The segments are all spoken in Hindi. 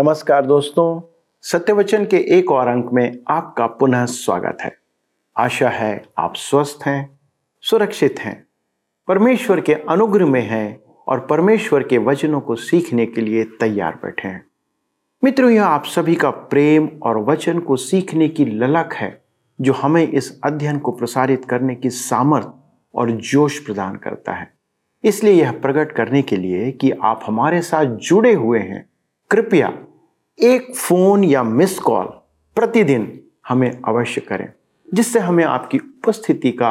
नमस्कार दोस्तों, सत्यवचन के एक और अंक में आपका पुनः स्वागत है। आशा है आप स्वस्थ हैं, सुरक्षित हैं। परमेश्वर के अनुग्रह में हैं और परमेश्वर के वचनों को सीखने के लिए तैयार बैठे हैं। मित्रों, यह आप सभी का प्रेम और वचन को सीखने की ललक है, जो हमें इस अध्ययन को प्रसारित करने की सामर्थ और जोश प्रदान करता है। इसलिए यह प्रकट करने के लिए कि आप हमारे साथ जुड़े हुए हैं। कृपया एक फ़ोन या मिस कॉल प्रतिदिन हमें अवश्य करें, जिससे हमें आपकी उपस्थिति का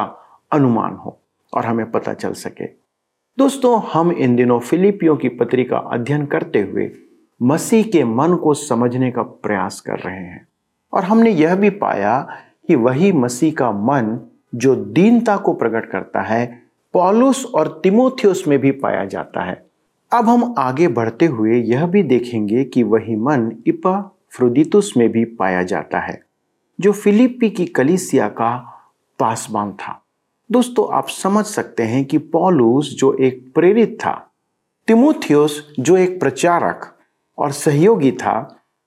अनुमान हो और हमें पता चल सके। दोस्तों, हम इन दिनों फिलिपियों की पत्रिका अध्ययन करते हुए मसीह के मन को समझने का प्रयास कर रहे हैं और हमने यह भी पाया कि वही मसीह का मन जो दीनता को प्रकट करता है, पॉलुस और तिमोथियस में भी पाया जाता है। अब हम आगे बढ़ते हुए यह भी देखेंगे कि वही मन इपा फ्रोदितुस में भी पाया जाता है, जो फिलिपी की कलिसिया का पासबान था। दोस्तों, आप समझ सकते हैं कि पॉलूस जो एक प्रेरित था, तिमोथियस जो एक प्रचारक और सहयोगी था,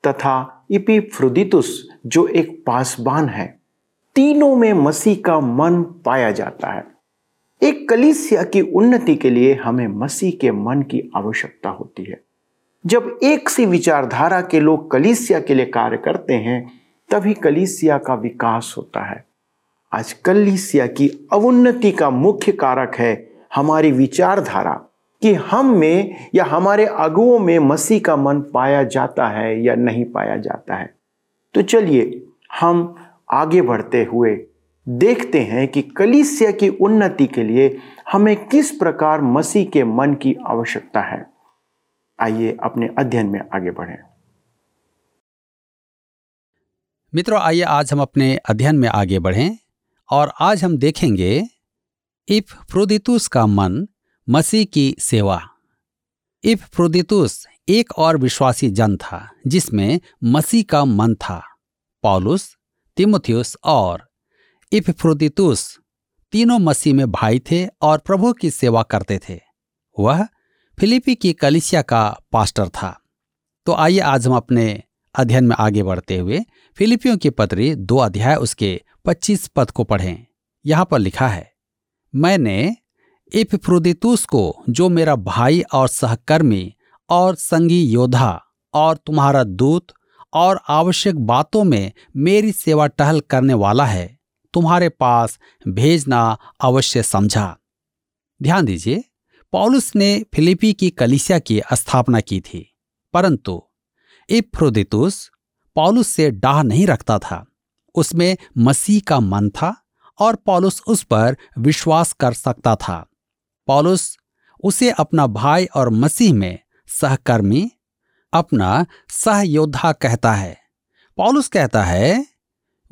तथा इपीफ्रोदितुस जो एक पासबान है, तीनों में मसीह का मन पाया जाता है। एक कलीसिया की उन्नति के लिए हमें मसीह के मन की आवश्यकता होती है। जब एक सी विचारधारा के लोग कलीसिया के लिए कार्य करते हैं, तभी कलीसिया का विकास होता है। आज कलीसिया की अवुन्नति का मुख्य कारक है हमारी विचारधारा कि हम में या हमारे अगुओं में मसीह का मन पाया जाता है या नहीं पाया जाता है। तो चलिए, हम आगे बढ़ते हुए देखते हैं कि कलीसिया की उन्नति के लिए हमें किस प्रकार मसीह के मन की आवश्यकता है। आइए अपने अध्ययन में आगे बढ़ें। मित्रों, आइए आज हम अपने अध्ययन में आगे बढ़ें और आज हम देखेंगे इफ़ प्रोदितुस का मन मसीह की सेवा। इफ़ प्रोदितुस एक और विश्वासी जन था जिसमें मसीह का मन था, पॉलुस, तिमुथियुस और इफ्रोदितुस तीनों मसीह में भाई थे और प्रभु की सेवा करते थे। वह फिलिपी की कलिसिया का पास्टर था। तो आइए आज हम अपने अध्ययन में आगे बढ़ते हुए फिलिपियों की पत्री दो अध्याय उसके 25 पद को पढ़ें। यहाँ पर लिखा है, मैंने इफ्रोदितुस को, जो मेरा भाई और सहकर्मी और संगी योद्धा और तुम्हारा दूत और आवश्यक बातों में मेरी सेवा टहल करने वाला है तुम्हारे पास भेजना अवश्य समझा। ध्यान दीजिए, पॉलुस ने फिलिपी की कलिसिया की स्थापना की थी, परंतु इफ्रोदितुस पॉलुस से डाह नहीं रखता था। उसमें मसीह का मन था और पॉलुस उस पर विश्वास कर सकता था। पॉलुस उसे अपना भाई और मसीह में सहकर्मी, अपना सहयोद्धा कहता है। पॉलुस कहता है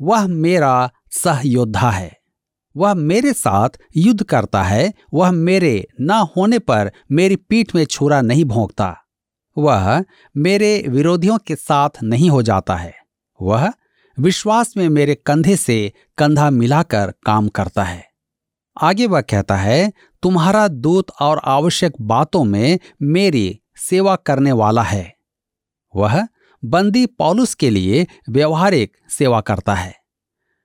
वह मेरा सहयोद्धा है। वह मेरे साथ युद्ध करता है। वह मेरे न होने पर मेरी पीठ में छुरा नहीं भोंकता। वह मेरे विरोधियों के साथ नहीं हो जाता है। वह विश्वास में मेरे कंधे से कंधा मिलाकर काम करता है। आगे वह कहता है, तुम्हारा दूत और आवश्यक बातों में मेरी सेवा करने वाला है। वह बंदी पॉलुस के लिए व्यवहारिक सेवा करता है।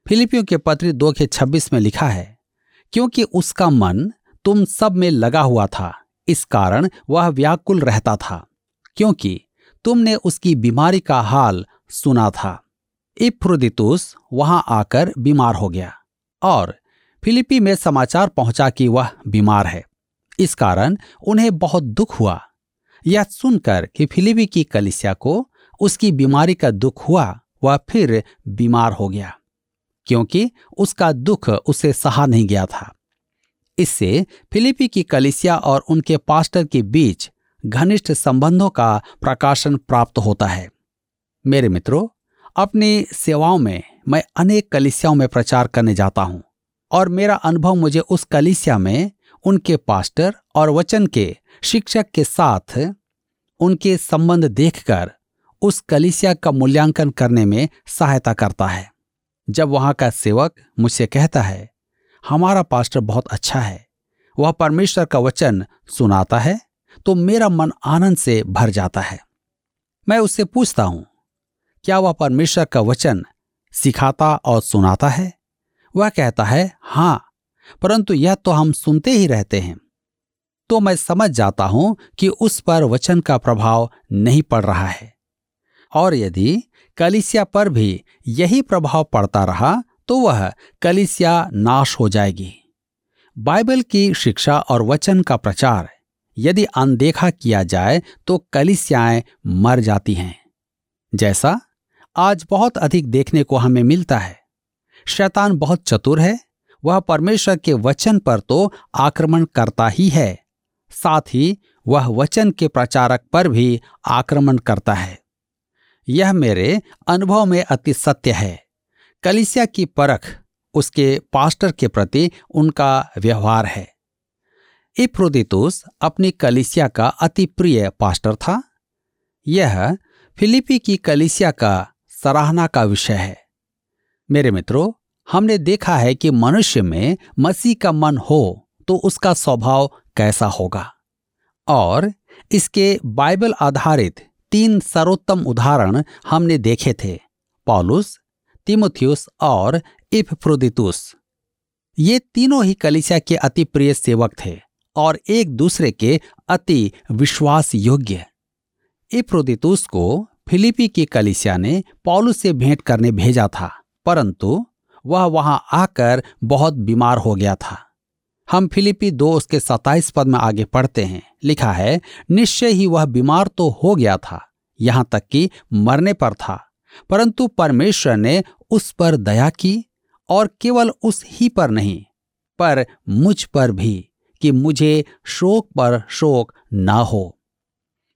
फिलिपियों के पत्र दो के छब्बीस में लिखा है, क्योंकि उसका मन तुम सब में लगा हुआ था, इस कारण वह व्याकुल रहता था, क्योंकि तुमने उसकी बीमारी का हाल सुना था। इफ्रोदितुस वहाँ आकर बीमार हो गया और फिलिपी में समाचार पहुँचा कि वह बीमार है। इस कारण उन्हें बहुत दुख हुआ। यह सुनकर कि फिलिपी की कलिसिया को उसकी बीमारी का दुख हुआ, वह फिर बीमार हो गया, क्योंकि उसका दुख उसे सहा नहीं गया था। इससे फिलिपी की कलिसिया और उनके पास्टर के बीच घनिष्ठ संबंधों का प्रकाशन प्राप्त होता है। मेरे मित्रों, अपनी सेवाओं में मैं अनेक कलिसियाओं में प्रचार करने जाता हूँ, और मेरा अनुभव मुझे उस कलिसिया में उनके पास्टर और वचन के शिक्षक के साथ उनके संबंध देखकर उस कलिसिया का मूल्यांकन करने में सहायता करता है। जब वहाँ का सेवक मुझसे कहता है, हमारा पास्टर बहुत अच्छा है, वह परमेश्वर का वचन सुनाता है तो मेरा मन आनंद से भर जाता है। मैं उससे पूछता हूँ, क्या वह परमेश्वर का वचन सिखाता और सुनाता है? वह कहता है, हाँ, परंतु यह तो हम सुनते ही रहते हैं। तो मैं समझ जाता हूँ कि उस पर वचन का प्रभाव नहीं पड़ रहा है। और यदि कलिसिया पर भी यही प्रभाव पड़ता रहा तो वह कलिसिया नाश हो जाएगी। बाइबल की शिक्षा और वचन का प्रचार, यदि अनदेखा किया जाए तो कलिसियाएँ मर जाती हैं। जैसा आज बहुत अधिक देखने को हमें मिलता है। शैतान बहुत चतुर है, वह परमेश्वर के वचन पर तो आक्रमण करता ही है, साथ ही वह वचन के प्रचारक पर भी आक्रमण करता है। यह मेरे अनुभव में अति सत्य है। कलिसिया की परख उसके पास्टर के प्रति उनका व्यवहार है। इफ्रोदितुस अपनी कलिसिया का अति प्रिय पास्टर था। यह फिलिपी की कलिसिया का सराहना का विषय है। मेरे मित्रों, हमने देखा है कि मनुष्य में मसीह का मन हो तो उसका स्वभाव कैसा होगा। और इसके बाइबल आधारित तीन सर्वोत्तम उदाहरण हमने देखे थे, पॉलुस, तिमोथियस और इफप्रोदितुस। ये तीनों ही कलिसिया के अति प्रिय सेवक थे और एक दूसरे के अति विश्वास योग्य इफ्रोदितुस को फिलिपी की कलिसिया ने पॉलुस से भेंट करने भेजा था, परंतु वह वहाँ आकर बहुत बीमार हो गया था। हम फिलिपी दो उसके सताइस पद में आगे पढ़ते हैं। लिखा है, निश्चय ही वह बीमार तो हो गया था, यहाँ तक कि मरने पर था। परंतु परमेश्वर ने उस पर दया की और केवल उस ही पर नहीं, पर मुझ पर भी, कि मुझे शोक पर शोक ना हो।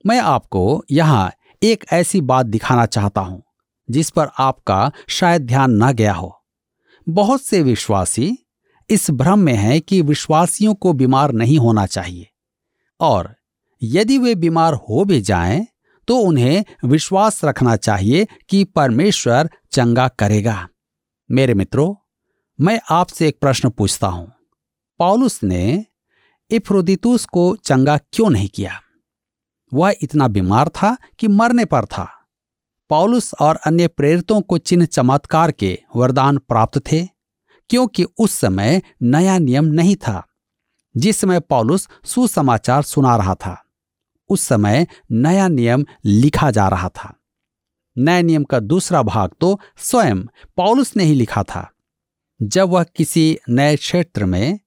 मैं आपको यहाँ एक ऐसी बात दिखाना चाहता हूँ, जिस पर आपका शायद ध्यान ना गया हो। बहुत से विश्वासी इस भ्रम में हैं कि विश्वासियों को बीमार नहीं होना चाहिए। और यदि वे बीमार हो भी जाएँ तो उन्हें विश्वास रखना चाहिए कि परमेश्वर चंगा करेगा। मेरे मित्रों, मैं आपसे एक प्रश्न पूछता हूँ। पॉलुस ने इफ्रोदितुस को चंगा क्यों नहीं किया? वह इतना बीमार था कि मरने पर था। पॉलुस और अन्य प्रेरितों को चिन्ह चमत्कार के वरदान प्राप्त थे। क्योंकि उस समय नया नियम नहीं था, जिस समय पॉलुस सुसमाचार सुना रहा था। उस समय नया नियम लिखा जा रहा था। नए नियम का दूसरा भाग तो स्वयं पॉलुस ने ही लिखा था। जब वह किसी नए क्षेत्र में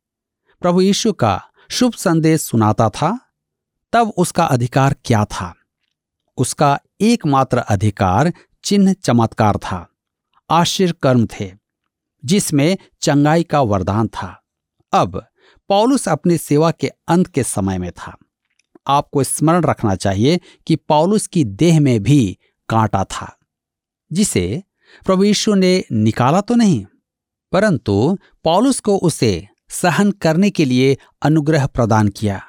प्रभु यीशु का शुभ संदेश सुनाता था, तब उसका अधिकार क्या था? उसका एकमात्र अधिकार चिन्ह चमत्कार था। आश्चर्य कर्म थे। जिसमें चंगाई का वरदान था। अब पौलुस अपनी सेवा के अंत के समय में था। आपको स्मरण रखना चाहिए कि पौलुस की देह में भी कांटा था, जिसे प्रभु यीशु ने निकाला तो नहीं, परंतु पौलुस को उसे सहन करने के लिए अनुग्रह प्रदान किया।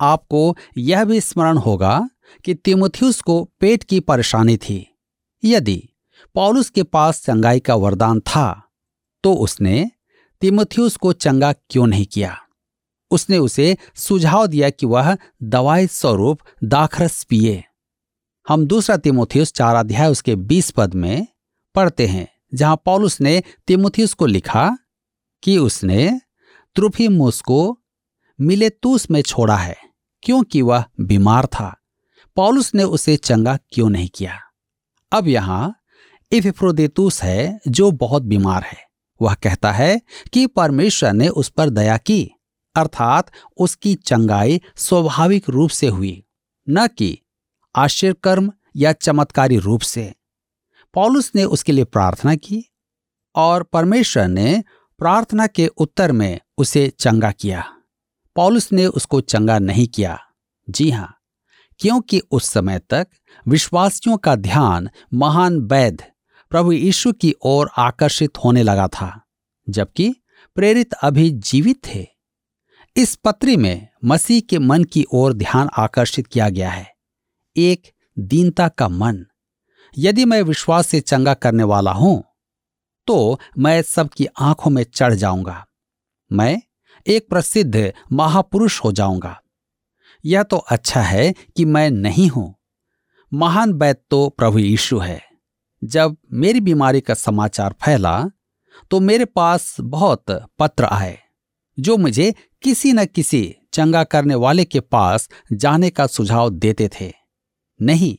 आपको यह भी स्मरण होगा कि तिमुथियुस को पेट की परेशानी थी। यदि पौलुस के पास चंगाई का वरदान था तो उसने तिमुथियुस को चंगा क्यों नहीं किया? उसने उसे सुझाव दिया कि वह दवाई स्वरूप दाखरस पिए। हम दूसरा तिमोथियस चार अध्याय उसके बीस पद में पढ़ते हैं, जहाँ पॉलुस ने तिमोथियस को लिखा कि उसने त्रुफिमुस को मिलेतूस में छोड़ा है, क्योंकि वह बीमार था। पॉलुस ने उसे चंगा क्यों नहीं किया? अब यहाँ इफिफ्रोदेतूस है जो बहुत बीमार है। वह कहता है कि परमेश्वर ने उस पर दया की, अर्थात उसकी चंगाई स्वाभाविक रूप से हुई, न कि आश्चर्यकर्म या चमत्कारी रूप से। पॉलुस ने उसके लिए प्रार्थना की और परमेश्वर ने प्रार्थना के उत्तर में उसे चंगा किया। पॉलुस ने उसको चंगा नहीं किया। जी हाँ, क्योंकि उस समय तक विश्वासियों का ध्यान महान वैध प्रभु यीशु की ओर आकर्षित होने लगा था, जबकि प्रेरित अभी जीवित थे। इस पत्री में मसीह के मन की ओर ध्यान आकर्षित किया गया है। एक दीनता का मन। यदि मैं विश्वास से चंगा करने वाला हूँ तो मैं सबकी आँखों में चढ़ जाऊँगा। मैं एक प्रसिद्ध महापुरुष हो जाऊँगा। यह तो अच्छा है कि मैं नहीं हूँ। महान वैद्य तो प्रभु यीशु है। जब मेरी बीमारी का समाचार फैला तो मेरे पास बहुत पत्र आए, जो मुझे किसी न किसी चंगा करने वाले के पास जाने का सुझाव देते थे। नहीं,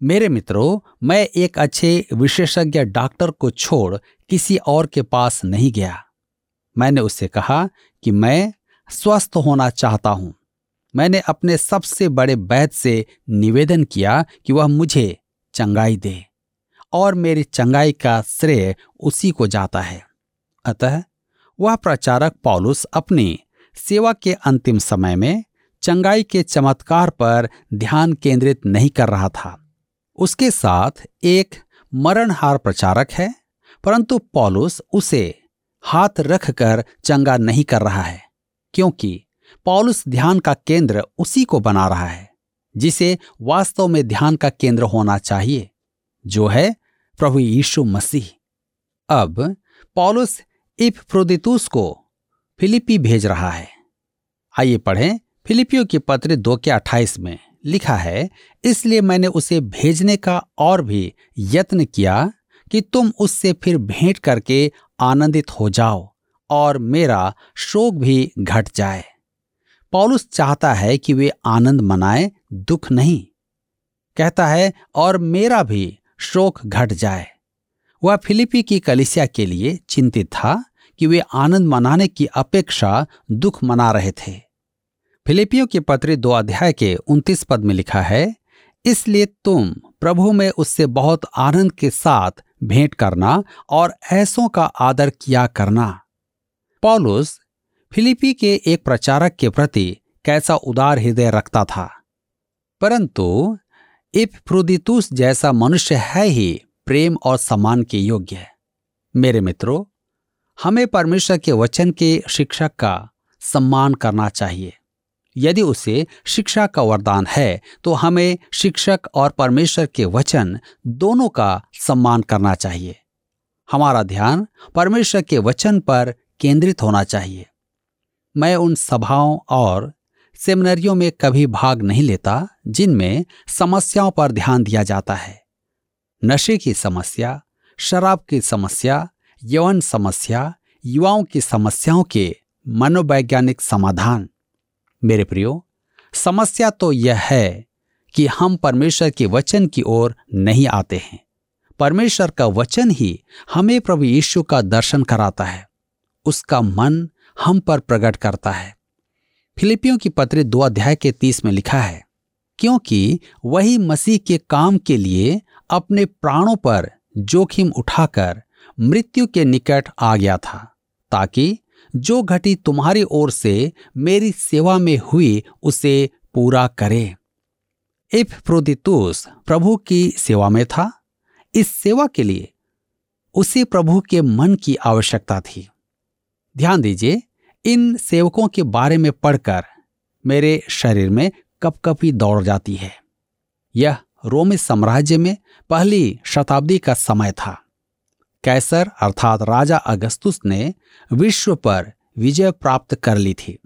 मेरे मित्रों, मैं एक अच्छे विशेषज्ञ डॉक्टर को छोड़ किसी और के पास नहीं गया। मैंने उससे कहा कि मैं स्वस्थ होना चाहता हूँ। मैंने अपने सबसे बड़े वैद्य से निवेदन किया कि वह मुझे चंगाई दे। और मेरी चंगाई का श्रेय उसी को जाता है। अतः वह प्रचारक पॉलुस अपनी सेवा के अंतिम समय में चंगाई के चमत्कार पर ध्यान केंद्रित नहीं कर रहा था। उसके साथ एक मरणहार प्रचारक है, परंतु पॉलुस उसे हाथ रखकर चंगा नहीं कर रहा है, क्योंकि पॉलुस ध्यान का केंद्र उसी को बना रहा है, जिसे वास्तव में ध्यान का केंद्र होना चाहिए, जो है प्रभु यीशु मसीह। अब पॉलुस इफ्रोदितुस को फिलिपी भेज रहा है। आइए पढ़ें फिलिपियों के पत्र दो के अट्ठाईस में, लिखा है, इसलिए मैंने उसे भेजने का और भी यत्न किया कि तुम उससे फिर भेंट करके आनंदित हो जाओ और मेरा शोक भी घट जाए। पॉलुस चाहता है कि वे आनंद मनाएँ, दुख नहीं। कहता है, और मेरा भी शोक घट जाए। वह फिलिपी की कलिसिया के लिए चिंतित था कि वे आनंद मनाने की अपेक्षा दुख मना रहे थे। फिलिपियों के पत्र दो अध्याय के उन्तीस पद में लिखा है, इसलिए तुम प्रभु में उससे बहुत आनंद के साथ भेंट करना और ऐसों का आदर किया करना। पॉलुस फिलिपी के एक प्रचारक के प्रति कैसा उदार हृदय रखता था। परंतु इफ्रुदितुस जैसा मनुष्य है ही प्रेम और सम्मान के योग्य है। मेरे मित्रों, हमें परमेश्वर के वचन के शिक्षक का सम्मान करना चाहिए। यदि उसे शिक्षा का वरदान है तो हमें शिक्षक और परमेश्वर के वचन दोनों का सम्मान करना चाहिए। हमारा ध्यान परमेश्वर के वचन पर केंद्रित होना चाहिए। मैं उन सभाओं और सेमिनरियों में कभी भाग नहीं लेता, जिनमें समस्याओं पर ध्यान दिया जाता है। नशे की समस्या, शराब की समस्या, यौन समस्या, युवाओं की समस्याओं के मनोवैज्ञानिक समाधान। मेरे प्रियो, समस्या तो यह है कि हम परमेश्वर के वचन की ओर नहीं आते हैं। परमेश्वर का वचन ही हमें प्रभु यीशु का दर्शन कराता है। उसका मन हम पर प्रकट करता है। फिलिपियों की पत्र दो अध्याय के तीस में लिखा है, क्योंकि वही मसीह के काम के लिए अपने प्राणों पर जोखिम उठाकर मृत्यु के निकट आ गया था, ताकि जो घटी तुम्हारी ओर से मेरी सेवा में हुई उसे पूरा करे। इफ़ प्रोदितुस प्रभु की सेवा में था, इस सेवा के लिए उसे प्रभु के मन की आवश्यकता थी। ध्यान दीजिए इन सेवकों के बारे में पढ़कर मेरे शरीर में कपकपी दौड़ जाती है। यह रोमी साम्राज्य में पहली शताब्दी का समय था। कैसर अर्थात राजा अगस्तुस ने विश्व पर विजय प्राप्त कर ली थी।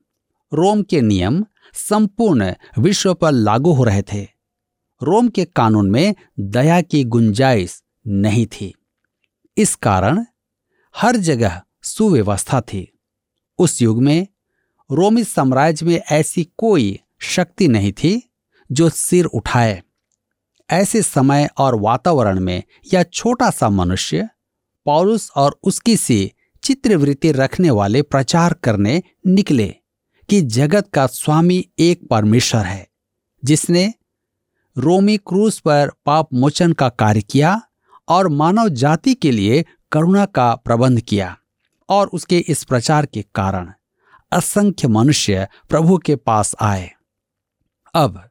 रोम के नियम संपूर्ण विश्व पर लागू हो रहे थे। रोम के कानून में दया की गुंजाइश नहीं थी। इस कारण हर जगह सुव्यवस्था थी। उस युग में रोमी साम्राज्य में ऐसी कोई शक्ति नहीं थी जो सिर उठाए। ऐसे समय और वातावरण में यह छोटा सा मनुष्य पौलुस और उसकी सी चित्रवृत्ति रखने वाले प्रचार करने निकले कि जगत का स्वामी एक परमेश्वर है, जिसने रोमी क्रूस पर पाप मोचन का कार्य किया और मानव जाति के लिए करुणा का प्रबंध किया। और उसके इस प्रचार के कारण असंख्य मनुष्य प्रभु के पास आए। अब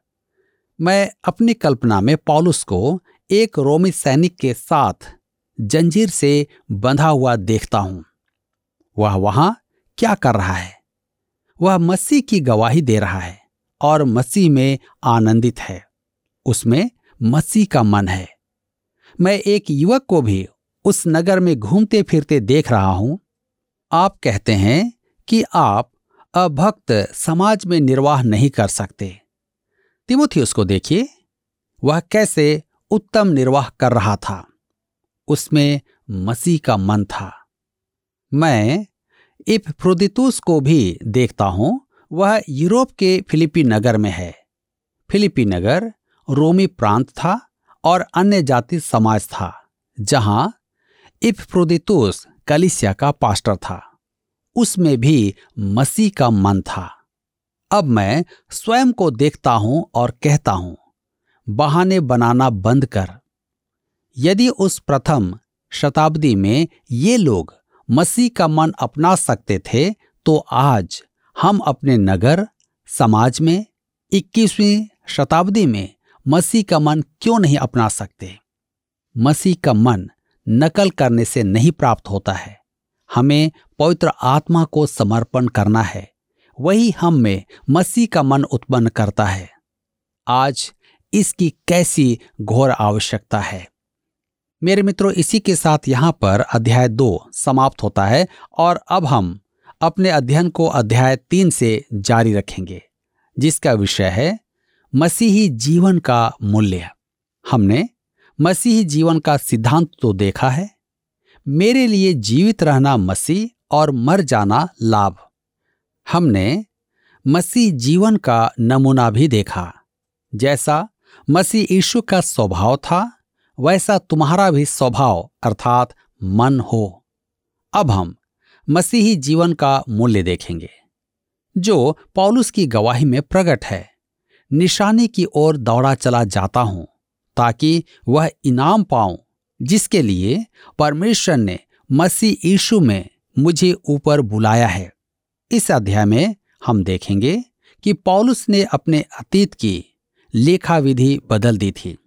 मैं अपनी कल्पना में पॉलुस को एक रोमी सैनिक के साथ जंजीर से बंधा हुआ देखता हूँ। वह वहाँ क्या कर रहा है? वह मसीह की गवाही दे रहा है और मसीह में आनंदित है। उसमें मसीह का मन है। मैं एक युवक को भी उस नगर में घूमते फिरते देख रहा हूँ आप कहते हैं कि आप अभक्त समाज में निर्वाह नहीं कर सकते। तिमोथियस को देखिए, वह कैसे उत्तम निर्वाह कर रहा था। उसमें मसीह का मन था। मैं इपफ्रोदितुस को भी देखता हूँ, वह यूरोप के फिलिपी नगर में है। फिलिपी नगर रोमी प्रांत था और अन्य जाति समाज था, जहाँ इपफ्रोदितुस कलिसिया का पास्टर था। उसमें भी मसीह का मन था। अब मैं स्वयं को देखता हूँ और कहता हूँ, बहाने बनाना बंद कर। यदि उस प्रथम शताब्दी में ये लोग मसीह का मन अपना सकते थे तो आज हम अपने नगर, समाज में 21वीं शताब्दी में मसीह का मन क्यों नहीं अपना सकते? मसीह का मन नकल करने से नहीं प्राप्त होता है। हमें पवित्र आत्मा को समर्पण करना है। वही हम में मसीह का मन उत्पन्न करता है। आज इसकी कैसी घोर आवश्यकता है? मेरे मित्रों, इसी के साथ यहाँ पर अध्याय दो समाप्त होता है और अब हम अपने अध्ययन को अध्याय तीन से जारी रखेंगे, जिसका विषय है मसीही जीवन का मूल्य। हमने मसीही जीवन का सिद्धांत तो देखा है। मेरे लिए जीवित रहना मसीह और मर जाना लाभ। हमने मसीह जीवन का नमूना भी देखा। जैसा मसीह यीशु का स्वभाव था, वैसा तुम्हारा भी स्वभाव, अर्थात मन हो। अब हम मसीही जीवन का मूल्य देखेंगे, जो पौलुस की गवाही में प्रकट है। निशाने की ओर दौड़ा चला जाता हूँ। ताकि वह इनाम पाऊँ, जिसके लिए परमेश्वर ने मसीह यीशु में मुझे ऊपर बुलाया है। इस अध्याय में हम देखेंगे कि पौलुस ने अपने अतीत की लेखा विधि बदल दी थी।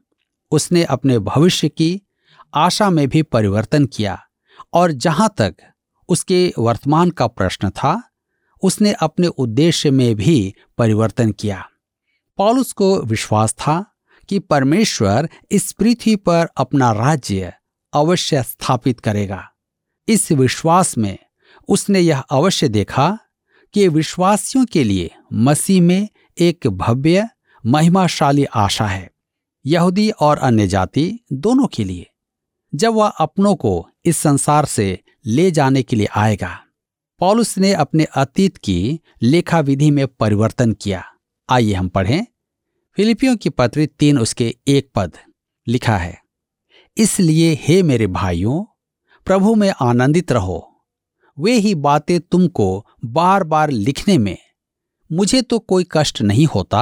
उसने अपने भविष्य की आशा में भी परिवर्तन किया और जहाँ तक उसके वर्तमान का प्रश्न था, उसने अपने उद्देश्य में भी परिवर्तन किया। पॉलुस को विश्वास था कि परमेश्वर इस पृथ्वी पर अपना राज्य अवश्य स्थापित करेगा। इस विश्वास में उसने यह अवश्य देखा कि विश्वासियों के लिए मसीह में एक भव्य, महिमाशाली आशा है। यहूदी और अन्य जाति दोनों के लिए जब वह अपनों को इस संसार से ले जाने के लिए आएगा, पॉलुस ने अपने अतीत की लेखा विधि में परिवर्तन किया। आइए हम पढ़ें फिलिपियों की पत्री तीन उसके एक पद लिखा है, इसलिए हे मेरे भाइयों, प्रभु में आनंदित रहो। वे ही बातें तुमको बार बार लिखने में, मुझे तो कोई कष्ट नहीं होता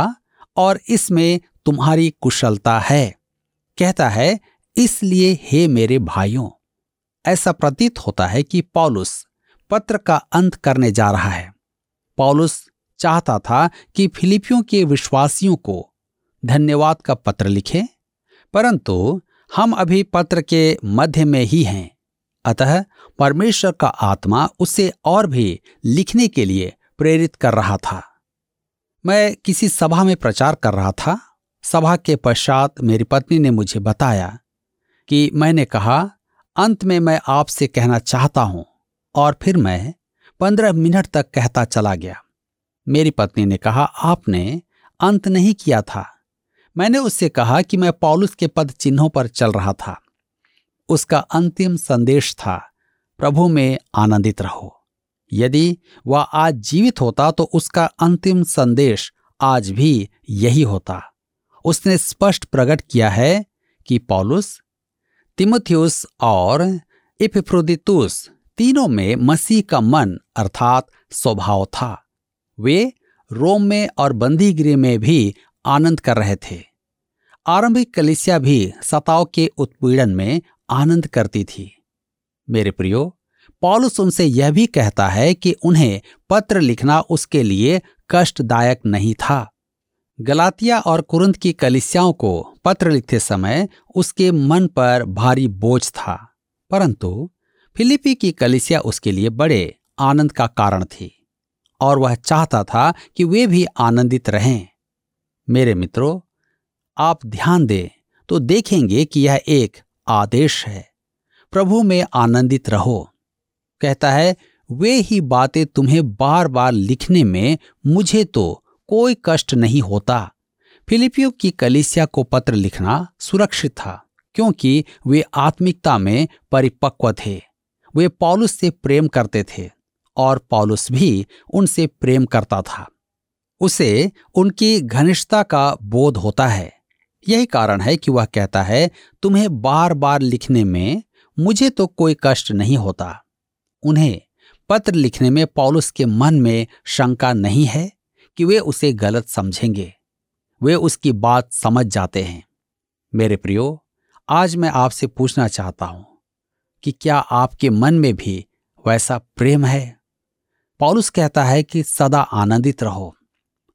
और इसमें तुम्हारी कुशलता है। कहता है, इसलिए हे मेरे भाइयों, ऐसा प्रतीत होता है कि पॉलुस पत्र का अंत करने जा रहा है। पॉलुस चाहता था कि फिलिपियों के विश्वासियों को धन्यवाद का पत्र लिखे, परंतु हम अभी पत्र के मध्य में ही हैं। अतः परमेश्वर का आत्मा उसे और भी लिखने के लिए प्रेरित कर रहा था। मैं किसी सभा में प्रचार कर रहा था। सभा के पश्चात मेरी पत्नी ने मुझे बताया कि मैंने कहा, अंत में मैं आपसे कहना चाहता हूँ। और फिर मैं पंद्रह मिनट तक कहता चला गया। मेरी पत्नी ने कहा, आपने अंत नहीं किया था। मैंने उससे कहा कि मैं पॉलुस के पद चिन्हों पर चल रहा था। उसका अंतिम संदेश था, प्रभु में आनंदित रहो। यदि वह आज जीवित होता तो उसका अंतिम संदेश आज भी यही होता। उसने स्पष्ट प्रकट किया है कि पॉलुस, तिमोथियस और इपिफ्रोदितुस तीनों में मसीह का मन अर्थात स्वभाव था। वे रोम में और बंदी गृह में भी आनंद कर रहे थे। आरंभिक कलिसिया भी सताव के उत्पीड़न में आनंद करती थी। मेरे प्रियो, पॉलुस उनसे यह भी कहता है कि उन्हें पत्र लिखना उसके लिए कष्टदायक नहीं था। गलातिया और कुरंत की कलिसियाओं को पत्र लिखते समय उसके मन पर भारी बोझ था, परंतु फिलिपी की कलिसिया उसके लिए बड़े आनंद का कारण थी, और वह चाहता था कि वे भी आनंदित रहें। मेरे मित्रों, आप ध्यान दें तो देखेंगे कि यह एक आदेश है। प्रभु में आनंदित रहो। कहता है, वे ही बातें तुम्हें बार बार लिखने में मुझे तो कोई कष्ट नहीं होता। फिलिपियो की कलिसिया को पत्र लिखना सुरक्षित था, क्योंकि वे आत्मिकता में परिपक्व थे। वे पॉलुस से प्रेम करते थे और पॉलुस भी उनसे प्रेम करता था। उसे उनकी घनिष्ठता का बोध होता है। यही कारण है कि वह कहता है, तुम्हें बार बार लिखने में मुझे तो कोई कष्ट नहीं होता। उन्हें पत्र लिखने में पॉलुस के मन में शंका नहीं है कि वे उसे गलत समझेंगे। वे उसकी बात समझ जाते हैं। मेरे प्रियो, आज मैं आपसे पूछना चाहता हूँ कि क्या आपके मन में भी वैसा प्रेम है? पॉलुस कहता है कि सदा आनंदित रहो।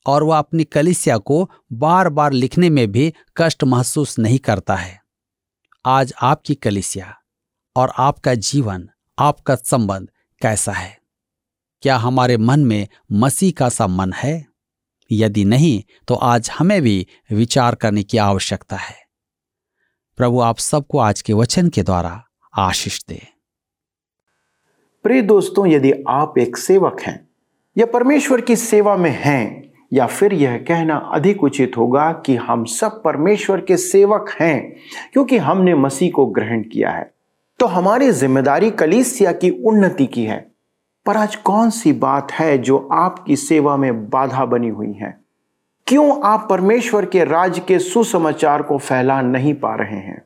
और वह अपनी कलिसिया को बार बार लिखने में भी कष्ट महसूस नहीं करता है। आज आपकी कलिसिया और आपका जीवन, आपका संबंध कैसा है? क्या हमारे मन में मसीह का सा मन है? यदि नहीं तो आज हमें भी विचार करने की आवश्यकता है। प्रभु आप सबको आज के वचन के द्वारा आशीष दे। प्रिय दोस्तों, यदि आप एक सेवक हैं या परमेश्वर की सेवा में हैं या फिर यह कहना अधिक उचित होगा कि हम सब परमेश्वर के सेवक हैं, क्योंकि हमने मसीह को ग्रहण किया है। तो हमारी ज़िम्मेदारी कलीसिया की उन्नति की है। पर आज कौन सी बात है जो आपकी सेवा में बाधा बनी हुई है? क्यों आप परमेश्वर के राज के सुसमाचार को फैला नहीं पा रहे हैं?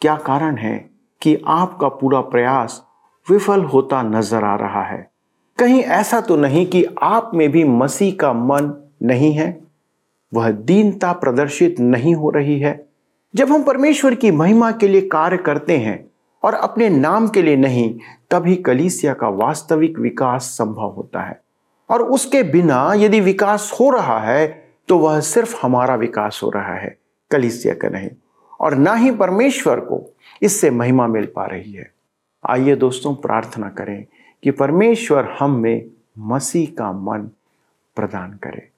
क्या कारण है कि आपका पूरा प्रयास विफल होता नज़र आ रहा है? कहीं ऐसा तो नहीं कि आप में भी मसीह का मन नहीं है, वह दीनता प्रदर्शित नहीं हो रही है। जब हम परमेश्वर की महिमा के लिए कार्य करते हैं और अपने नाम के लिए नहीं, तभी कलीसिया का वास्तविक विकास संभव होता है। और उसके बिना यदि विकास हो रहा है तो वह सिर्फ़ हमारा विकास हो रहा है, कलीसिया का नहीं। और ना ही परमेश्वर को इससे महिमा मिल पा रही है। आइए दोस्तों, प्रार्थना करें कि परमेश्वर हम में मसीह का मन प्रदान करे।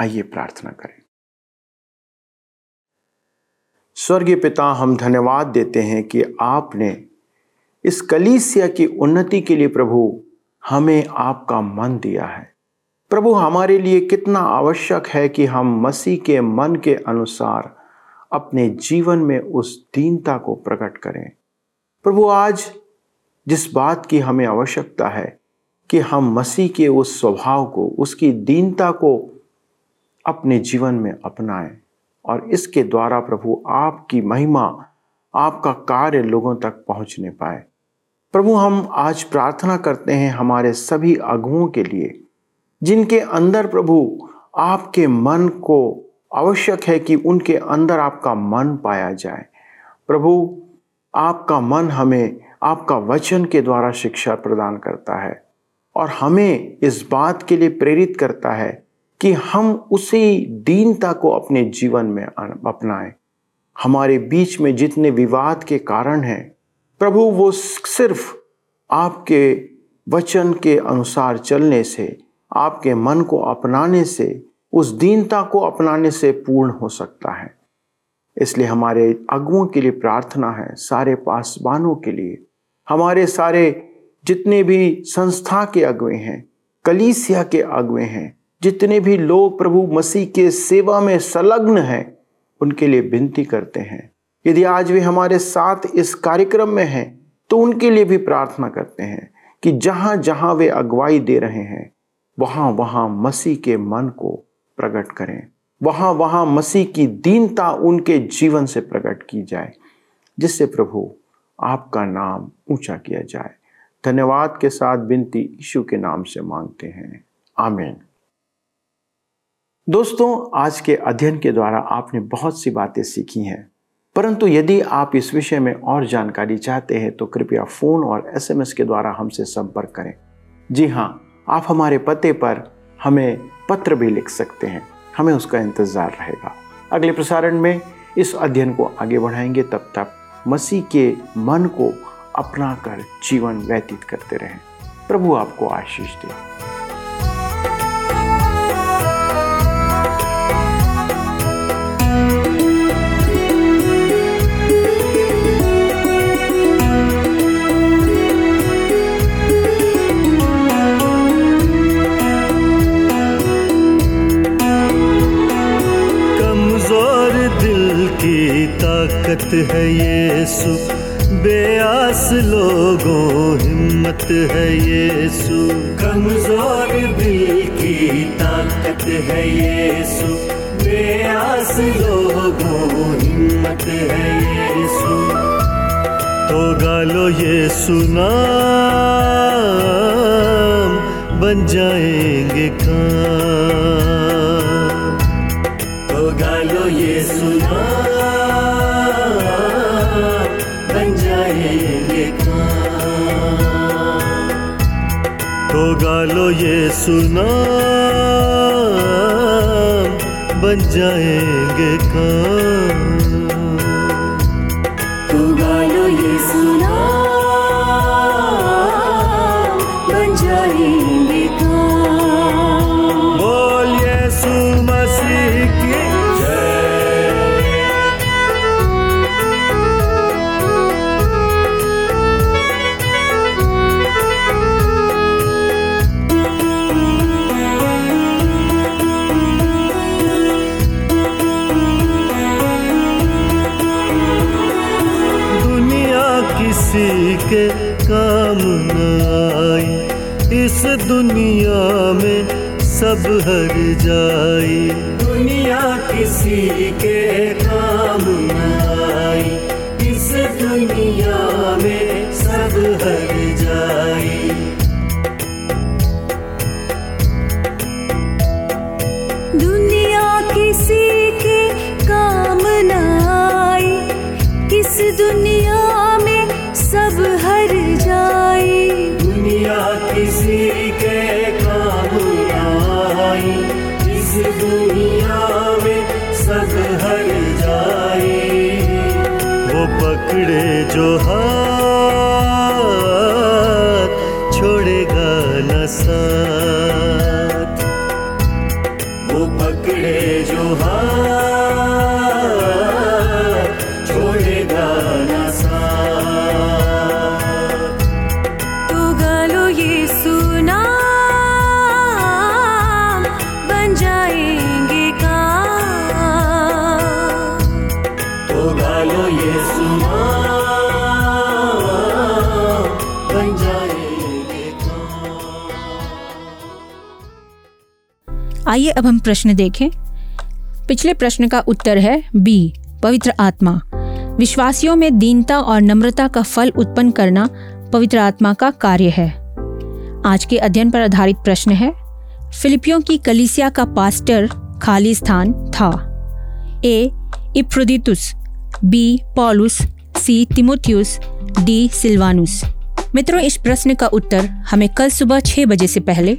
आइए प्रार्थना करें। स्वर्गीय पिता, हम धन्यवाद देते हैं कि आपने इस कलीसिया की उन्नति के लिए प्रभु हमें आपका मन दिया है। प्रभु, हमारे लिए कितना आवश्यक है कि हम मसीह के मन के अनुसार अपने जीवन में उस दीनता को प्रकट करें। प्रभु, आज जिस बात की हमें आवश्यकता है कि हम मसीह के उस स्वभाव को, उसकी दीनता को अपने जीवन में अपनाएँ और इसके द्वारा प्रभु आपकी महिमा, आपका कार्य लोगों तक पहुँचने पाए। प्रभु, हम आज प्रार्थना करते हैं हमारे सभी अगुओं के लिए, जिनके अंदर प्रभु आपके मन को आवश्यक है कि उनके अंदर आपका मन पाया जाए। प्रभु, आपका मन हमें आपका वचन के द्वारा शिक्षा प्रदान करता है और हमें इस बात के लिए प्रेरित करता है कि हम उसी दीनता को अपने जीवन में अपनाएँ। हमारे बीच में जितने विवाद के कारण हैं, प्रभु वो सिर्फ़ आपके वचन के अनुसार चलने से, आपके मन को अपनाने से, उस दीनता को अपनाने से पूर्ण हो सकता है। इसलिए हमारे अगुओं के लिए प्रार्थना है, सारे पासवानों के लिए। हमारे सारे जितने भी संस्था के अगुए हैं, कलीसिया के अगुए हैं जितने भी लोग प्रभु मसीह के सेवा में संलग्न हैं, उनके लिए विनती करते हैं। यदि आज वे हमारे साथ इस कार्यक्रम में हैं तो उनके लिए भी प्रार्थना करते हैं कि जहाँ जहाँ वे अगुवाई दे रहे हैं वहाँ वहाँ मसीह के मन को प्रकट करें। वहाँ वहाँ मसीह की दीनता उनके जीवन से प्रकट की जाए, जिससे प्रभु आपका नाम ऊँचा किया जाए। धन्यवाद के साथ विनती यीशु के नाम से मांगते हैं। आमीन। दोस्तों, आज के अध्ययन के द्वारा आपने बहुत सी बातें सीखी हैं। परंतु यदि आप इस विषय में और जानकारी चाहते हैं तो कृपया फ़ोन और एसएमएस के द्वारा हमसे संपर्क करें। जी हाँ आप हमारे पते पर हमें पत्र भी लिख सकते हैं। हमें उसका इंतज़ार रहेगा। अगले प्रसारण में इस अध्ययन को आगे बढ़ाएँगे। तब तक मसीह के मन को अपना कर जीवन व्यतीत करते रहें। प्रभु आपको आशीष दे। सुना बन जाएँगे तो गालो ये सुना बन जाएँगे काम तो गालो ये सुना बन जाएँगे काम सब हर जाई दुनिया किसी जो हाथ छोड़ेगा न साथ। वो पकड़े जो हाथ छोड़ेगा न साथ। तू गालो ये सुना बन जाएँगे आइए अब हम प्रश्न देखें। पिछले प्रश्न का उत्तर है बी, पवित्र आत्मा। विश्वासियों में दीनता और नम्रता का फल उत्पन्न करना पवित्र आत्मा का कार्य है। आज के अध्ययन पर आधारित प्रश्न है, फिलिपियों की कलीसिया का पास्टर खाली स्थान था। ए इफ्रोदितुस बी, पॉलुस, सी, तिमोथियुस, डी, सिल्वानुस। मित्रों, इस प्रश्न का उत्तर हमें कल सुबह छह बजे से पहले